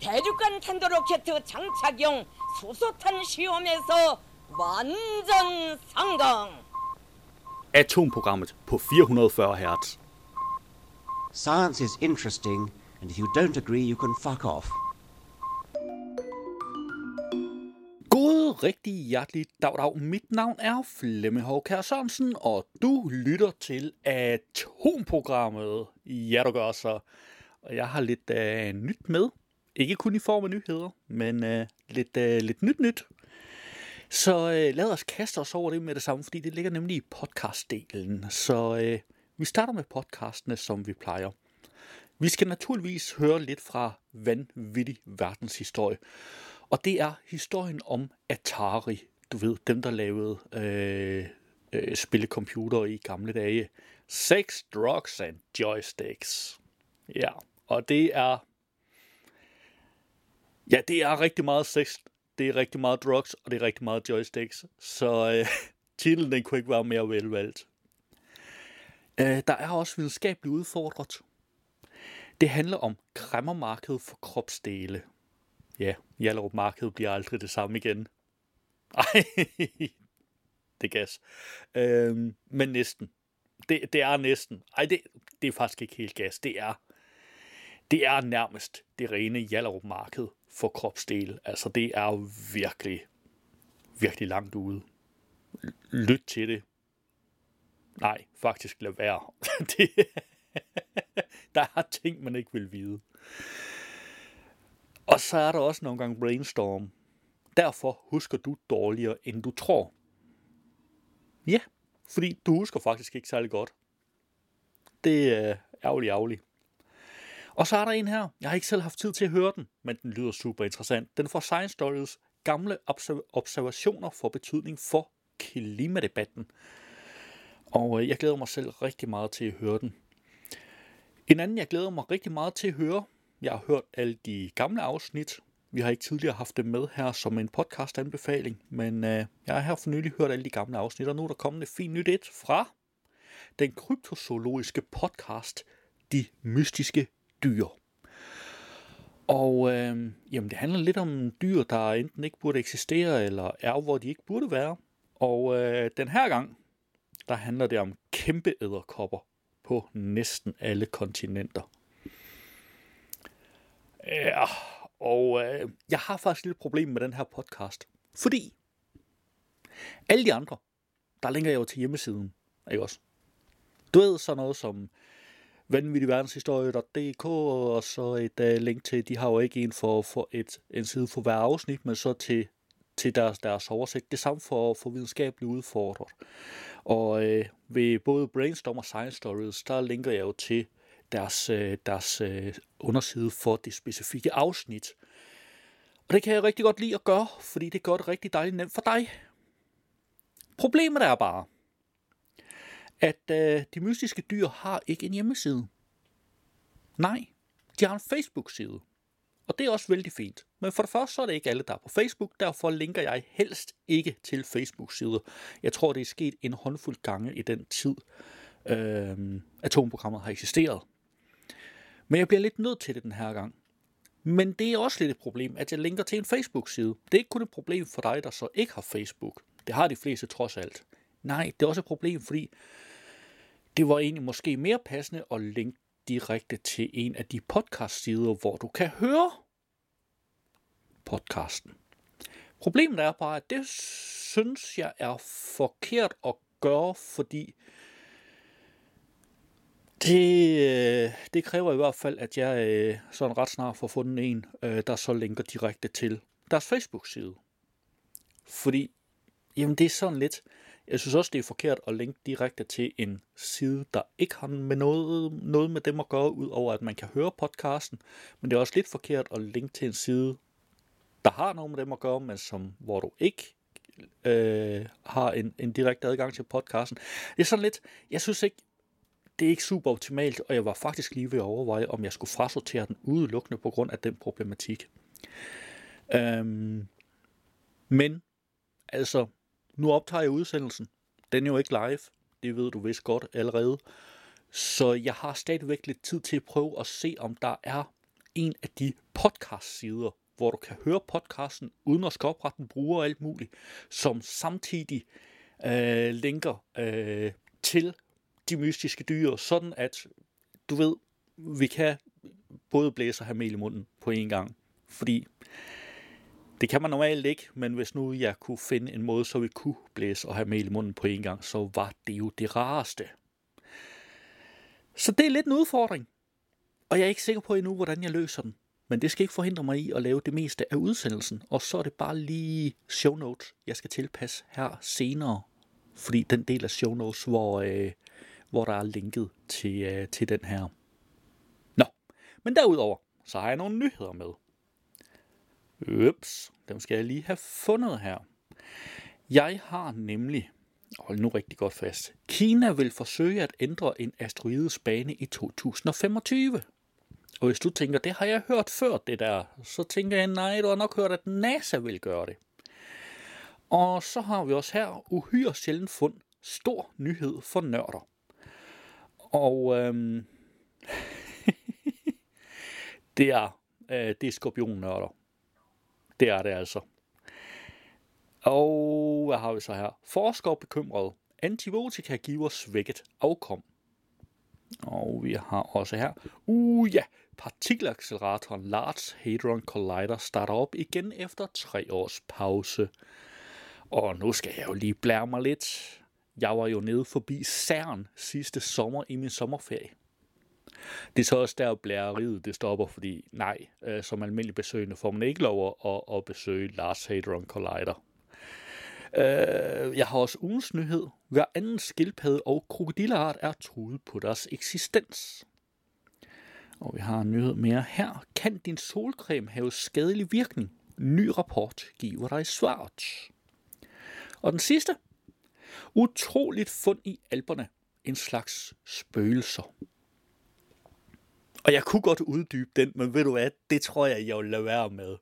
대륙간 탄도로켓 장착용 수소탄 시험에서 완전 성공. Atomprogrammet på 440 Hz. Science is interesting, and if you don't agree, you can fuck off. God rigtig hjertelig dag, dag. Mit navn er Flemming Håkær Sørensen, og du lytter til Atomprogrammet. Ja, du gør så. Og jeg har lidt uh, nyt med. Ikke kun i form af nyheder, men øh, lidt, øh, lidt nyt nyt. Så øh, lad os kaste os over det med det samme, fordi det ligger nemlig i podcastdelen. Så øh, vi starter med podcastene, som vi plejer. Vi skal naturligvis høre lidt fra vanvittig verdenshistorie. Og det er historien om Atari. Du ved, dem der lavede øh, øh, spillecomputer i gamle dage. Sex, drugs and joysticks. Ja, og det er... Ja, det er rigtig meget sex, det er rigtig meget drugs, og det er rigtig meget joysticks. Så øh, titlen den kunne ikke være mere velvalgt. Øh, der er også videnskabeligt udfordret. Det handler om kræmmermarkedet for kropsdele. Ja, Jallerup Marked bliver aldrig det samme igen. Ej, det er gas. Øh, men næsten. Det, det er næsten. Ej, det, det er faktisk ikke helt gas. Det er, det er nærmest det rene Jallerup Marked for kropsdel. Altså, det er virkelig, virkelig langt ude. Lyt til det. Nej, faktisk lad være. det, der er ting, man ikke vil vide. Og så er der også nogle gange brainstorm. Derfor husker du dårligere, end du tror. Ja, fordi du husker faktisk ikke særlig godt. Det er øh, ærgerligt, ærgerligt. Og så er der en her. Jeg har ikke selv haft tid til at høre den, men den lyder super interessant. Den får Science Stories gamle observationer for betydning for klimadebatten. Og øh, jeg glæder mig selv rigtig meget til at høre den. En anden, jeg glæder mig rigtig meget til at høre, jeg har hørt alle de gamle afsnit. Vi har ikke tidligere haft dem med her som en podcast-anbefaling, men øh, jeg har her for nylig hørt alle de gamle afsnit, og nu er der kommet et fint nyt et fra den kryptozoologiske podcast, De Mystiske Dyr. Og øh, jamen, det handler lidt om dyr, der enten ikke burde eksistere, eller er, hvor de ikke burde være. Og øh, den her gang, der handler det om kæmpe æderkopper på næsten alle kontinenter. Ja, og øh, jeg har faktisk lidt problem med den her podcast. Fordi alle de andre, der linker jeg jo til hjemmesiden. Ikke også? Du ved sådan noget som vanvittigverdenshistorie.dk og så et uh, link til, de har jo ikke en for, for et, en side for hver afsnit, men så til, til deres, deres oversigt. Det samme for, for videnskabeligt udfordret. Og øh, ved både Brainstorm og Science Stories, der linker jeg jo til deres, øh, deres øh, underside for det specifikke afsnit. Og det kan jeg rigtig godt lide at gøre, fordi det gør det rigtig dejligt nemt for dig. Problemet er bare, at øh, de mystiske dyr har ikke en hjemmeside. Nej, de har en Facebook-side. Og det er også vældig fint. Men for det første så er det ikke alle, der er på Facebook. Derfor linker jeg helst ikke til Facebook-sider. Jeg tror, det er sket en håndfuld gange i den tid, øh, atomprogrammet har eksisteret. Men jeg bliver lidt nødt til det den her gang. Men det er også lidt et problem, at jeg linker til en Facebook-side. Det er ikke kun et problem for dig, der så ikke har Facebook. Det har de fleste trods alt. Nej, det er også et problem, fordi det var egentlig måske mere passende at linke direkte til en af de podcast-sider, hvor du kan høre podcasten. Problemet er bare, at det synes jeg er forkert at gøre, fordi det, øh, det kræver i hvert fald, at jeg øh, sådan ret snart får fundet en, øh, der så linker direkte til deres Facebook-side. Fordi, jamen det er sådan lidt, jeg synes også, det er forkert at linke direkte til en side, der ikke har med noget, noget med dem at gøre, ud over at man kan høre podcasten. Men det er også lidt forkert at linke til en side, der har noget med dem at gøre, men som, hvor du ikke øh, har en, en direkte adgang til podcasten. Det er sådan lidt, jeg synes ikke, det er ikke super optimalt, og jeg var faktisk lige ved at overveje, om jeg skulle frasortere den udelukkende på grund af den problematik. Øhm, men, altså, nu optager jeg udsendelsen. Den er jo ikke live, det ved du vist godt allerede. Så jeg har stadigvæk lidt tid til at prøve at se, om der er en af de podcast-sider, hvor du kan høre podcasten uden at skal oprette en bruger og alt muligt, som samtidig øh, linker øh, til de mystiske dyr, sådan at du ved, vi kan både blæse og have mel i munden på en gang. Fordi det kan man normalt ikke, men hvis nu jeg kunne finde en måde, så vi kunne blæse og have mel i munden på en gang, så var det jo det rareste. Så det er lidt en udfordring. Og jeg er ikke sikker på endnu, hvordan jeg løser den. Men det skal ikke forhindre mig i at lave det meste af udsendelsen. Og så er det bare lige show notes, jeg skal tilpasse her senere. Fordi den del af show notes, hvor, øh, hvor der er linket til, øh, til den her. Nå, men derudover, så har jeg nogle nyheder med. Ups, dem skal jeg lige have fundet her. Jeg har nemlig, hold nu rigtig godt fast, Kina vil forsøge at ændre en asteroides bane i 2025. Og hvis du tænker, det har jeg hørt før det der, så tænker jeg, nej, du har nok hørt, at NASA vil gøre det. Og så har vi også her uhyre sjældent fund. Stor nyhed for nørder. Og øhm, det er, øh, det er skorpionnørder. Det er det altså. Og hvad har vi så her? Forskere bekymrede. Antibiotika giver svækket afkom. Og vi har også her. Uh ja, partikelacceleratoren Large Hadron Collider starter op igen efter tre års pause. Og nu skal jeg jo lige blære mig lidt. Jeg var jo nede forbi CERN sidste sommer i min sommerferie. Det er så også der, blæreriet det stopper, fordi nej, øh, som almindelig besøgende får man ikke lov at, at besøge Lars Hadron Collider. Øh, jeg har også ugens nyhed. Hver anden skildpadde og krokodilleart er truet på deres eksistens. Og vi har en nyhed mere her. Kan din solcreme have skadelig virkning? Ny rapport giver dig svaret. Og den sidste. Utroligt fund i alberne. En slags spøgelser. Og jeg kunne godt uddybe den, men ved du hvad, det tror jeg, jeg vil lade være med.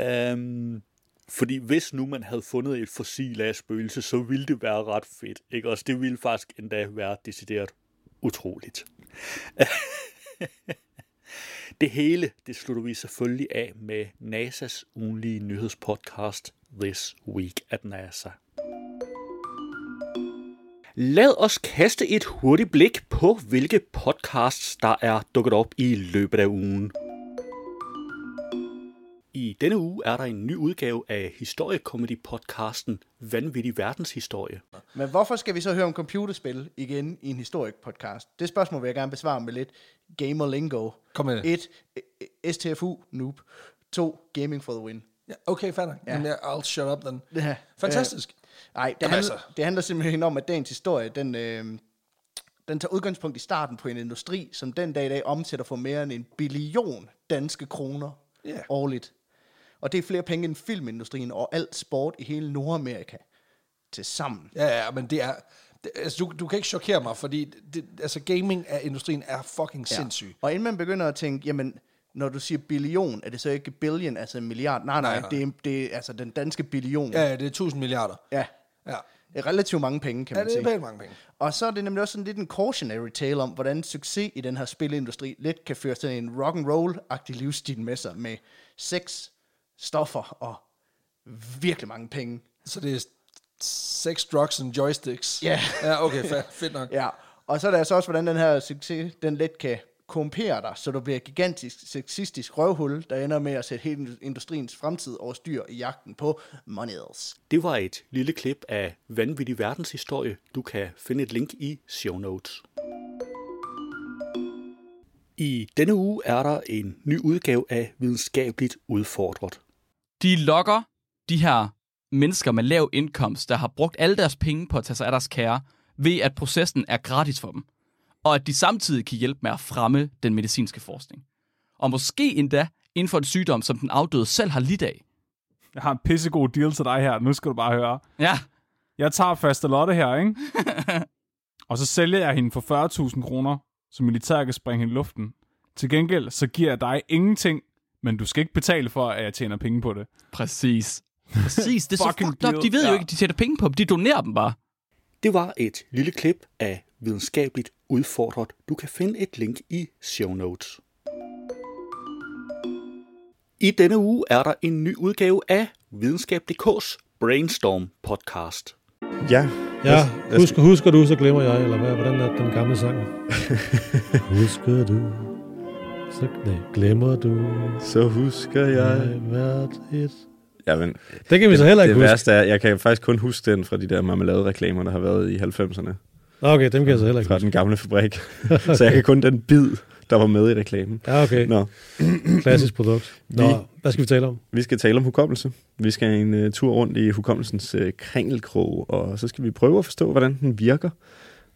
Øhm, fordi hvis nu man havde fundet et fossil af spøgelse, så ville det være ret fedt. Ikke? Også det ville faktisk endda være decideret utroligt. det hele, det slutter vi selvfølgelig af med NASA's ugenlige nyhedspodcast This Week at NASA. Lad os kaste et hurtigt blik på, hvilke podcasts, der er dukket op i løbet af ugen. I denne uge er der en ny udgave af historiekomedy-podcasten Vanvittig Verdenshistorie. Men hvorfor skal vi så høre om computerspil igen i en historik podcast? Det spørgsmål vil jeg gerne besvare med lidt gamer lingo. Kom med det. 1. STFU noob. 2. Gaming for the win. Ja, okay, fair nok. Ja. I'll shut up then. Ja, Fantastisk. Nej, det, handler, altså. det handler simpelthen om, at dagens historie, den, øh, den tager udgangspunkt i starten på en industri, som den dag i dag omsætter for mere end en billion danske kroner Ja. årligt. Og det er flere penge end filmindustrien og alt sport i hele Nordamerika til sammen. Ja, ja, men det er... Det, altså, du, du kan ikke chokere mig, fordi det, altså, gaming af industrien er fucking ja. sindssyg. Og inden man begynder at tænke, jamen, når du siger billion, er det så ikke billion, altså en milliard? Nej, nej, Nej, nej. Det, er, det er altså den danske billion. Ja, ja, det er 1000 milliarder. ja. Ja, relativt mange penge, kan ja man det er sige. mange penge. Og så er det nemlig også sådan lidt en cautionary tale om, hvordan succes i den her spilindustri lidt kan føre til en rock and roll-agtig livsstil med sig, med sex, stoffer og virkelig mange penge. Så det er sex, drugs and joysticks. Ja. Ja, okay, fedt nok. Ja, og så er der altså også, hvordan den her succes, den let kan korrumpere dig, så du bliver et gigantisk sexistisk røvhul, der ender med at sætte hele industriens fremtid over styr i jagten på moneyals. Det var et lille klip af Vanvittig Verdenshistorie. Du kan finde et link i show notes. I denne uge er der en ny udgave af Videnskabeligt Udfordret. de lokker de her mennesker med lav indkomst, der har brugt alle deres penge på at tage sig af deres kære, ved at processen er gratis for dem. Og at de samtidig kan hjælpe med at fremme den medicinske forskning. Og måske endda inden for en sygdom, som den afdøde selv har lidt af. Jeg har en pissegod deal til dig her. Nu skal du bare høre. Ja, Jeg tager faste Lotte her, ikke? og så sælger jeg hende for 40.000 kroner, så militæret kan springe hende i luften. Til gengæld, så giver jeg dig ingenting, men du skal ikke betale for, at jeg tjener penge på det. præcis. Præcis, det er så Fucking fucked up. De ved jo Ja. ikke, at de tjener penge på dem. De donerer dem bare. Det var et lille klip af Videnskabeligt Udfordret. Du kan finde et link i show notes. I denne uge er der en ny udgave af Videnskab.dk's Brainstorm podcast. Ja. Ja, husk, husker du, så glemmer jeg, eller hvad, hvordan er den gamle sang? husker du, så nej, glemmer du, Så husker jeg... hvert et. Ja, men Det kan vi så heller ikke det huske. værste er, jeg kan faktisk kun huske den fra de der marmelade-reklamer, der har været i 90'erne. Okay, dem kan jeg så heller ikke Fra den gamle fabrik. så jeg kan kun den bid, der var med i reklamen. Ja, okay. Nå, Klassisk produkt. Nå, Vi- hvad skal vi tale om? vi skal tale om hukommelse. Vi skal en uh, tur rundt i hukommelsens uh, kringelkrog, og så skal vi prøve at forstå, hvordan den virker.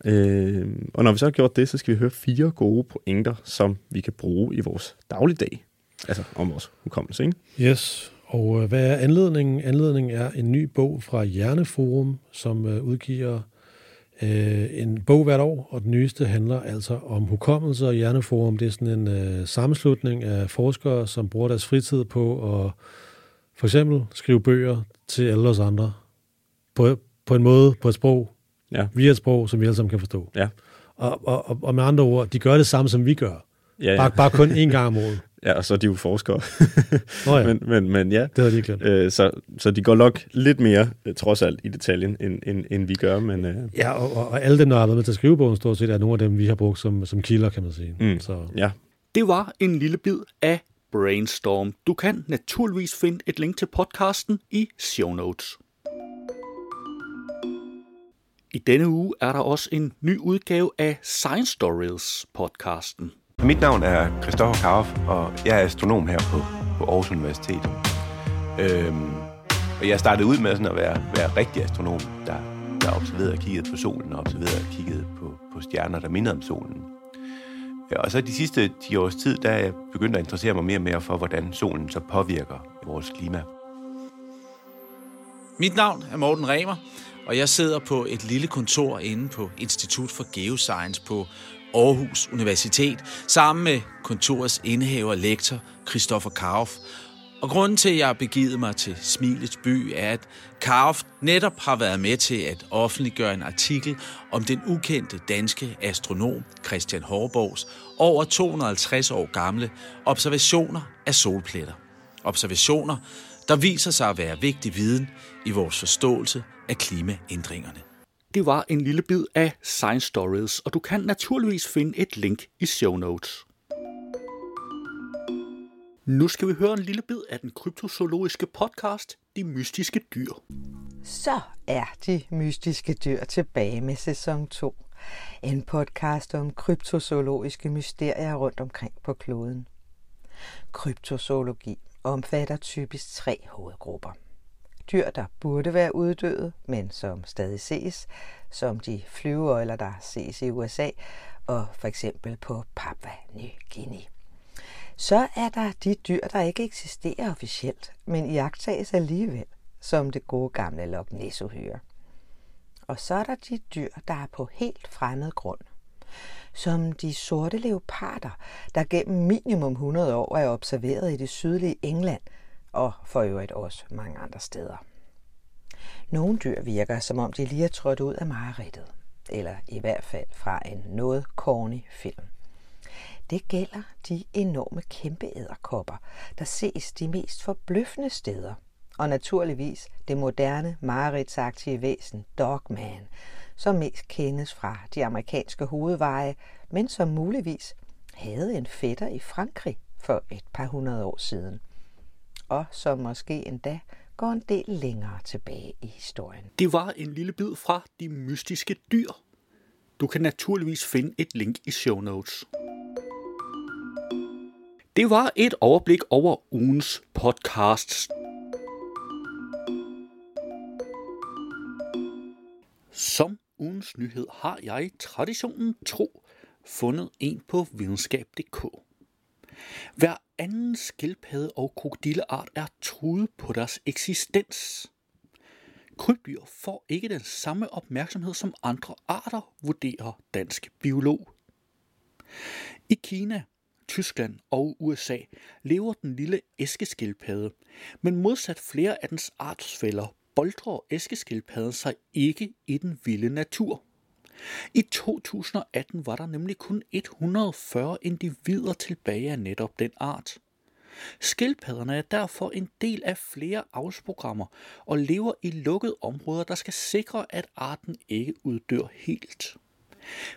Uh, og når vi så har gjort det, så skal vi høre fire gode pointer, som vi kan bruge i vores dagligdag. Altså om vores hukommelse, ikke? Yes, og øh, hvad er anledningen? Anledningen er en ny bog fra Hjerneforum, som øh, udgiver øh, en bog hvert år, og den nyeste handler altså om hukommelse, og Hjerneforum det er sådan en øh, sammenslutning af forskere, som bruger deres fritid på at for eksempel skrive bøger til alle os andre på, på en måde, på et sprog, Ja. via et sprog, som vi alle sammen kan forstå. Ja. Og, og, og, med andre ord, de gør det samme, som vi gør. Ja, ja. Bare, bare kun én gang om året. Ja og så er de jo forskere. Nå ja, men, men, men ja, det havde de ikke glemt. Øh, så, så de går nok lidt mere, øh, trods alt, i detaljen, end, end, end vi gør, men øh, Ja, og, og, og alle dem, der har været med til at skrive bogen, stort set er nogle af dem, vi har brugt som, som kilder, kan man sige. Mm. Så ja. Det var en lille bid af Brainstorm. Du kan naturligvis finde et link til podcasten i show notes. I denne uge er der også en ny udgave af Science Stories podcasten. Mit navn er Christoffer Karoff, og jeg er astronom her på, på Aarhus Universitet. Øhm, og jeg startede ud med sådan at være, være rigtig astronom, der, der observerede og kiggede på solen, og observerede og kiggede på, på stjerner, der mindede om solen. Ja, Og så de sidste 10 års tid, der er jeg begyndt at interessere mig mere og mere for, hvordan solen så påvirker vores klima. Mit navn er Morten Remer, og jeg sidder på et lille kontor inde på Institut for Geoscience på Aarhus Universitet, sammen med kontorets indehaver og lektor Christoffer Karof. Og grunden til, at jeg har begivet mig til Smilets by, er, at Karof netop har været med til at offentliggøre en artikel om den ukendte danske astronom Christian Horborgs over 250 år gamle observationer af solpletter. Observationer, der viser sig at være vigtig viden i vores forståelse af klimaændringerne. Det var en lille bid af Science Stories, og du kan naturligvis finde et link i show notes. Nu skal vi høre en lille bid af den kryptozoologiske podcast, De Mystiske Dyr. Så er de mystiske dyr tilbage med sæson 2. En podcast om kryptozoologiske mysterier rundt omkring på kloden. Kryptozoologi omfatter typisk tre hovedgrupper. Dyr, der burde være uddøde, men som stadig ses, som de flyveøjler, der ses i USA, og for eksempel på Papua Ny Guinea. Så er der de dyr, der ikke eksisterer officielt, men iagtages alligevel, som det gode gamle Loch ness Og så er der de dyr, der er på helt fremmed grund, som de sorte leoparder, der gennem minimum 100 år er observeret i det sydlige England og for øvrigt også mange andre steder. Nogle dyr virker, som om de lige er trådt ud af mareridtet, eller i hvert fald fra en noget corny film. Det gælder de enorme kæmpeæderkopper, der ses de mest forbløffende steder. Og naturligvis det moderne mareridtsagtige væsen Dogman, som mest kendes fra de amerikanske hovedveje, men som muligvis havde en fætter i Frankrig for et par hundrede år siden. Og som måske endda går en del længere tilbage i historien. Det var en lille bid fra De Mystiske Dyr. Du kan naturligvis finde et link i show notes. Det var et overblik over ugens podcasts. Som ugens nyhed har jeg traditionen tro fundet en på videnskab.dk. Hver anden skildpadde og krokodilleart er truet på deres eksistens. Krybdyr får ikke den samme opmærksomhed som andre arter, vurderer dansk biolog. I Kina, Tyskland og USA lever den lille æskeskildpadde, men modsat flere af dens artsfælder boldrer æskeskildpadden sig ikke i den vilde natur. I 2018 var der nemlig kun 140 individer tilbage af netop den art. Skildpadderne er derfor en del af flere avlsprogrammer og lever i lukkede områder, der skal sikre, at arten ikke uddør helt.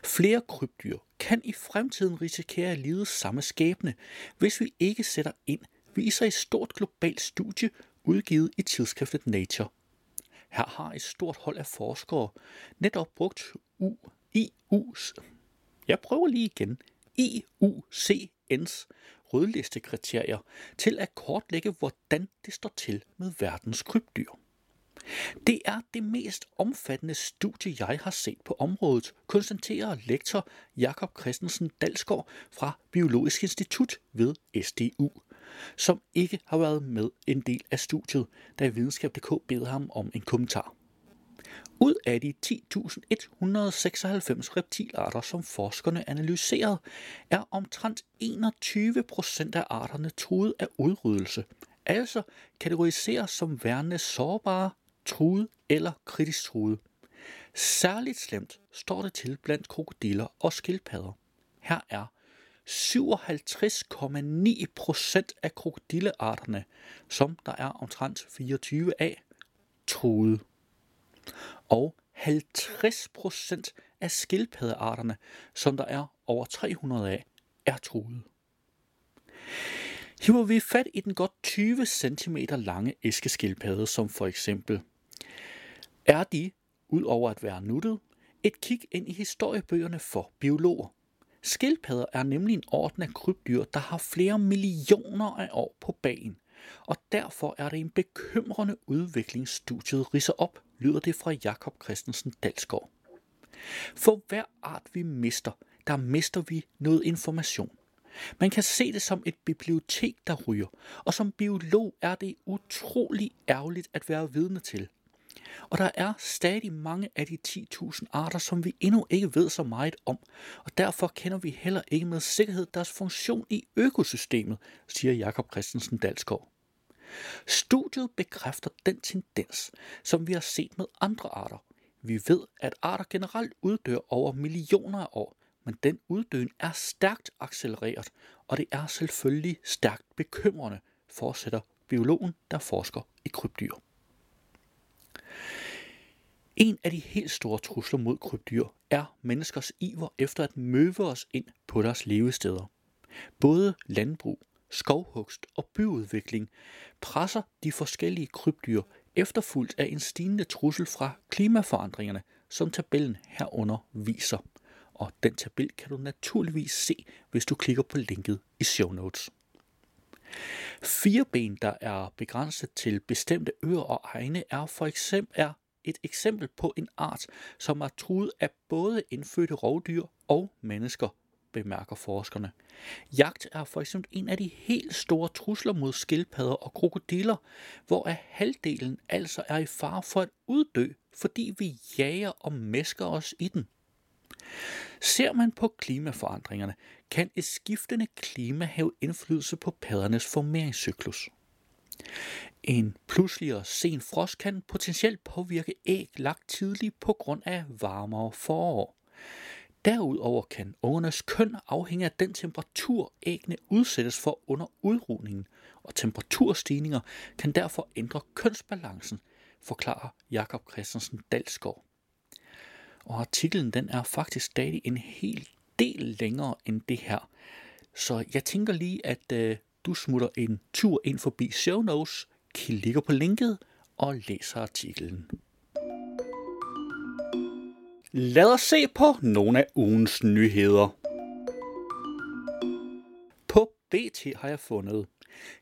Flere krybdyr kan i fremtiden risikere at lide samme skæbne, hvis vi ikke sætter ind, viser et stort globalt studie udgivet i tidsskriftet Nature. Her har et stort hold af forskere netop brugt U, EU's, jeg prøver lige igen, IUCN's rødlistekriterier til at kortlægge, hvordan det står til med verdens krybdyr. Det er det mest omfattende studie, jeg har set på området, konstaterer lektor Jakob Christensen Dalsgaard fra Biologisk Institut ved SDU, som ikke har været med en del af studiet, da videnskab.dk beder ham om en kommentar. Ud af de 10.196 reptilarter, som forskerne analyserede, er omtrent 21 procent af arterne truet af udryddelse, altså kategoriseres som værende sårbare, truet eller kritisk truet. Særligt slemt står det til blandt krokodiller og skildpadder. Her er 57,9 procent af krokodillearterne, som der er omtrent 24 af, truet. Og 50 procent af skildpaddearterne, som der er over 300 af, er truet. Hiver vi fat i den godt 20 cm lange æskeskildpadde, som for eksempel, er de, ud over at være nuttet, et kig ind i historiebøgerne for biologer. Skildpadder er nemlig en orden af krybdyr, der har flere millioner af år på bagen, og derfor er det en bekymrende udvikling, studiet riser op, lyder det fra Jakob Christensen Dalsgaard. For hver art vi mister, der mister vi noget information. Man kan se det som et bibliotek, der ryger, og som biolog er det utrolig ærgerligt at være vidne til. Og der er stadig mange af de 10.000 arter, som vi endnu ikke ved så meget om, og derfor kender vi heller ikke med sikkerhed deres funktion i økosystemet, siger Jakob Christensen Dalsgaard. Studiet bekræfter den tendens, som vi har set med andre arter. Vi ved, at arter generelt uddør over millioner af år, men den uddøen er stærkt accelereret, og det er selvfølgelig stærkt bekymrende, fortsætter biologen, der forsker i krybdyr. En af de helt store trusler mod krybdyr er menneskers iver efter at møve os ind på deres levesteder. Både landbrug, skovhugst og byudvikling presser de forskellige krybdyr efterfulgt af en stigende trussel fra klimaforandringerne, som tabellen herunder viser. Og den tabel kan du naturligvis se, hvis du klikker på linket i show notes. Fire ben, der er begrænset til bestemte øer og egne, er for eksempel er et eksempel på en art, som er truet af både indfødte rovdyr og mennesker, bemærker forskerne. Jagt er for eksempel en af de helt store trusler mod skildpadder og krokodiller, hvor af halvdelen altså er i fare for at uddø, fordi vi jager og mæsker os i den. Ser man på klimaforandringerne, kan et skiftende klima have indflydelse på paddernes formeringscyklus. En pludselig og sen frost kan potentielt påvirke æg lagt tidligt på grund af varmere forår. Derudover kan ungernes køn afhænge af den temperatur, æggene udsættes for under udrugningen, og temperaturstigninger kan derfor ændre kønsbalancen, forklarer Jakob Christensen Dalsgaard. Og artiklen den er faktisk stadig en hel del længere end det her. Så jeg tænker lige, at øh, du smutter en tur ind forbi show notes, klikker på linket og læser artiklen. Lad os se på nogle af ugens nyheder. På BT har jeg fundet,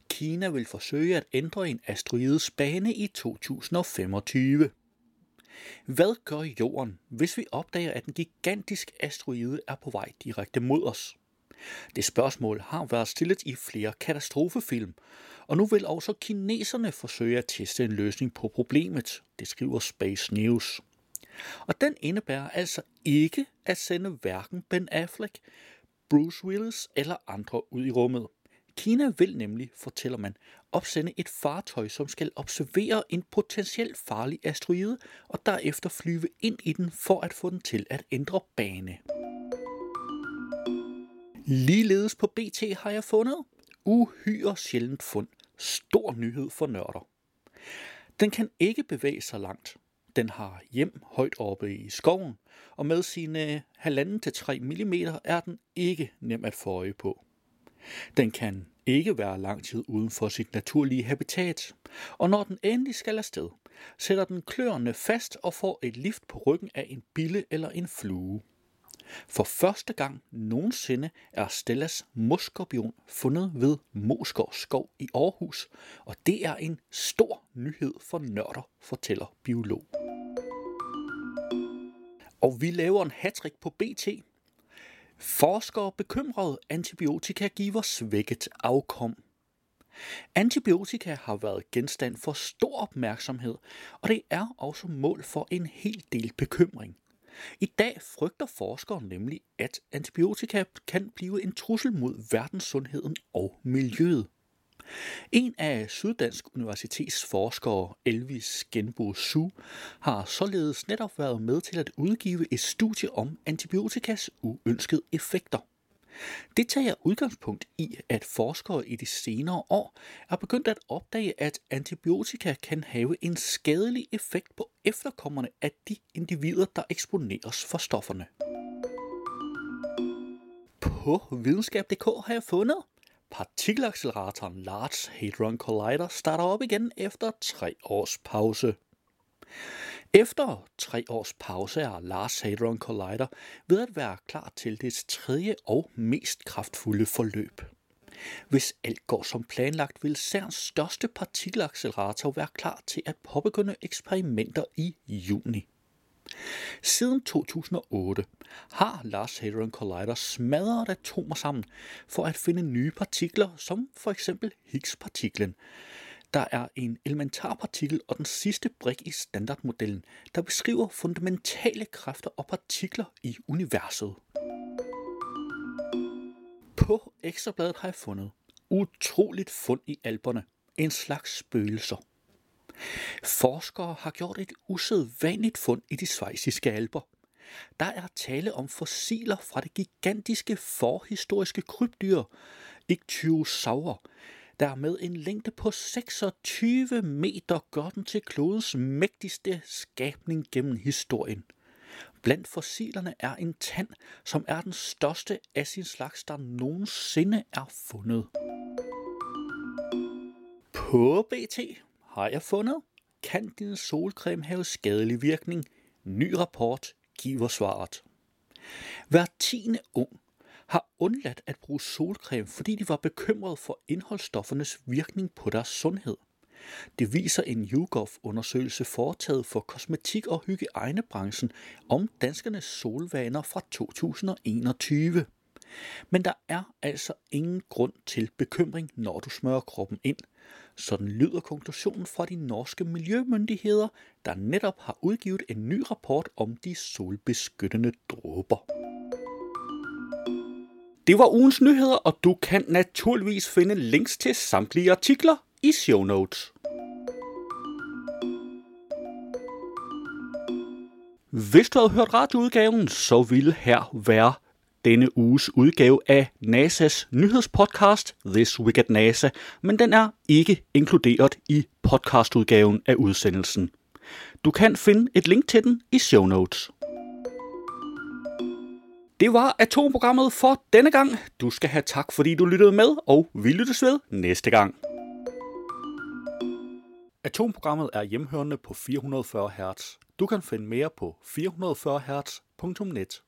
Kina vil forsøge at ændre en asteroides bane i 2025. Hvad gør jorden, hvis vi opdager, at en gigantisk asteroide er på vej direkte mod os? Det spørgsmål har været stillet i flere katastrofefilm, og nu vil også kineserne forsøge at teste en løsning på problemet, det skriver Space News. Og den indebærer altså ikke at sende hverken Ben Affleck, Bruce Willis eller andre ud i rummet. Kina vil nemlig, fortæller man, opsende et fartøj, som skal observere en potentielt farlig asteroide, og derefter flyve ind i den for at få den til at ændre bane. Ligeledes på BT har jeg fundet, uhyre sjældent fund. Stor nyhed for nørder. Den kan ikke bevæge sig langt. Den har hjem højt oppe i skoven, og med sine 1,5-3 mm er den ikke nem at få øje på. Den kan ikke være lang tid uden for sit naturlige habitat, og når den endelig skal afsted, sætter den kløerne fast og får et lift på ryggen af en bille eller en flue. For første gang nogensinde er Stellas moskorpion fundet ved Moskov skov i Aarhus, og det er en stor nyhed for nørder, fortæller biolog. Og vi laver en hattrick på BT. Forskere bekymrede antibiotika giver svækket afkom. Antibiotika har været genstand for stor opmærksomhed, og det er også mål for en hel del bekymring. I dag frygter forskere nemlig, at antibiotika kan blive en trussel mod verdenssundheden og miljøet. En af Syddansk Universitets forskere, Elvis Genbo Su, har således netop været med til at udgive et studie om antibiotikas uønskede effekter. Det tager udgangspunkt i, at forskere i de senere år er begyndt at opdage, at antibiotika kan have en skadelig effekt på efterkommerne af de individer, der eksponeres for stofferne. På videnskab.dk har jeg fundet, partikelacceleratoren Large Hadron Collider starter op igen efter tre års pause. Efter tre års pause er Large Hadron Collider ved at være klar til dets tredje og mest kraftfulde forløb. Hvis alt går som planlagt, vil CERNs største partikelaccelerator være klar til at påbegynde eksperimenter i juni. Siden 2008 har Large Hadron Collider smadret atomer sammen for at finde nye partikler, som for eksempel Higgs-partiklen, der er en elementarpartikel og den sidste brik i standardmodellen, der beskriver fundamentale kræfter og partikler i universet. På ekstrabladet har jeg fundet utroligt fund i alberne. En slags spøgelser. Forskere har gjort et usædvanligt fund i de svejsiske alber. Der er tale om fossiler fra det gigantiske forhistoriske krybdyr, Ichthyosaur, der med en længde på 26 meter gør den til klodens mægtigste skabning gennem historien. Blandt fossilerne er en tand, som er den største af sin slags, der nogensinde er fundet. På BT har jeg fundet, kan din solcreme have skadelig virkning? Ny rapport giver svaret. Hver tiende ung har undladt at bruge solcreme, fordi de var bekymrede for indholdsstoffernes virkning på deres sundhed. Det viser en YouGov-undersøgelse foretaget for kosmetik- og hygiejnebranchen om danskernes solvaner fra 2021. Men der er altså ingen grund til bekymring, når du smører kroppen ind. Sådan lyder konklusionen fra de norske miljømyndigheder, der netop har udgivet en ny rapport om de solbeskyttende dråber. Det var ugens nyheder, og du kan naturligvis finde links til samtlige artikler i show notes. Hvis du havde hørt radioudgaven, så ville her være denne uges udgave af NASA's nyhedspodcast This Week at NASA, men den er ikke inkluderet i podcastudgaven af udsendelsen. Du kan finde et link til den i show notes. Det var atomprogrammet for denne gang. Du skal have tak, fordi du lyttede med, og vi lyttes ved næste gang. Atomprogrammet er hjemhørende på 440 Hz. Du kan finde mere på 440 Hz.net.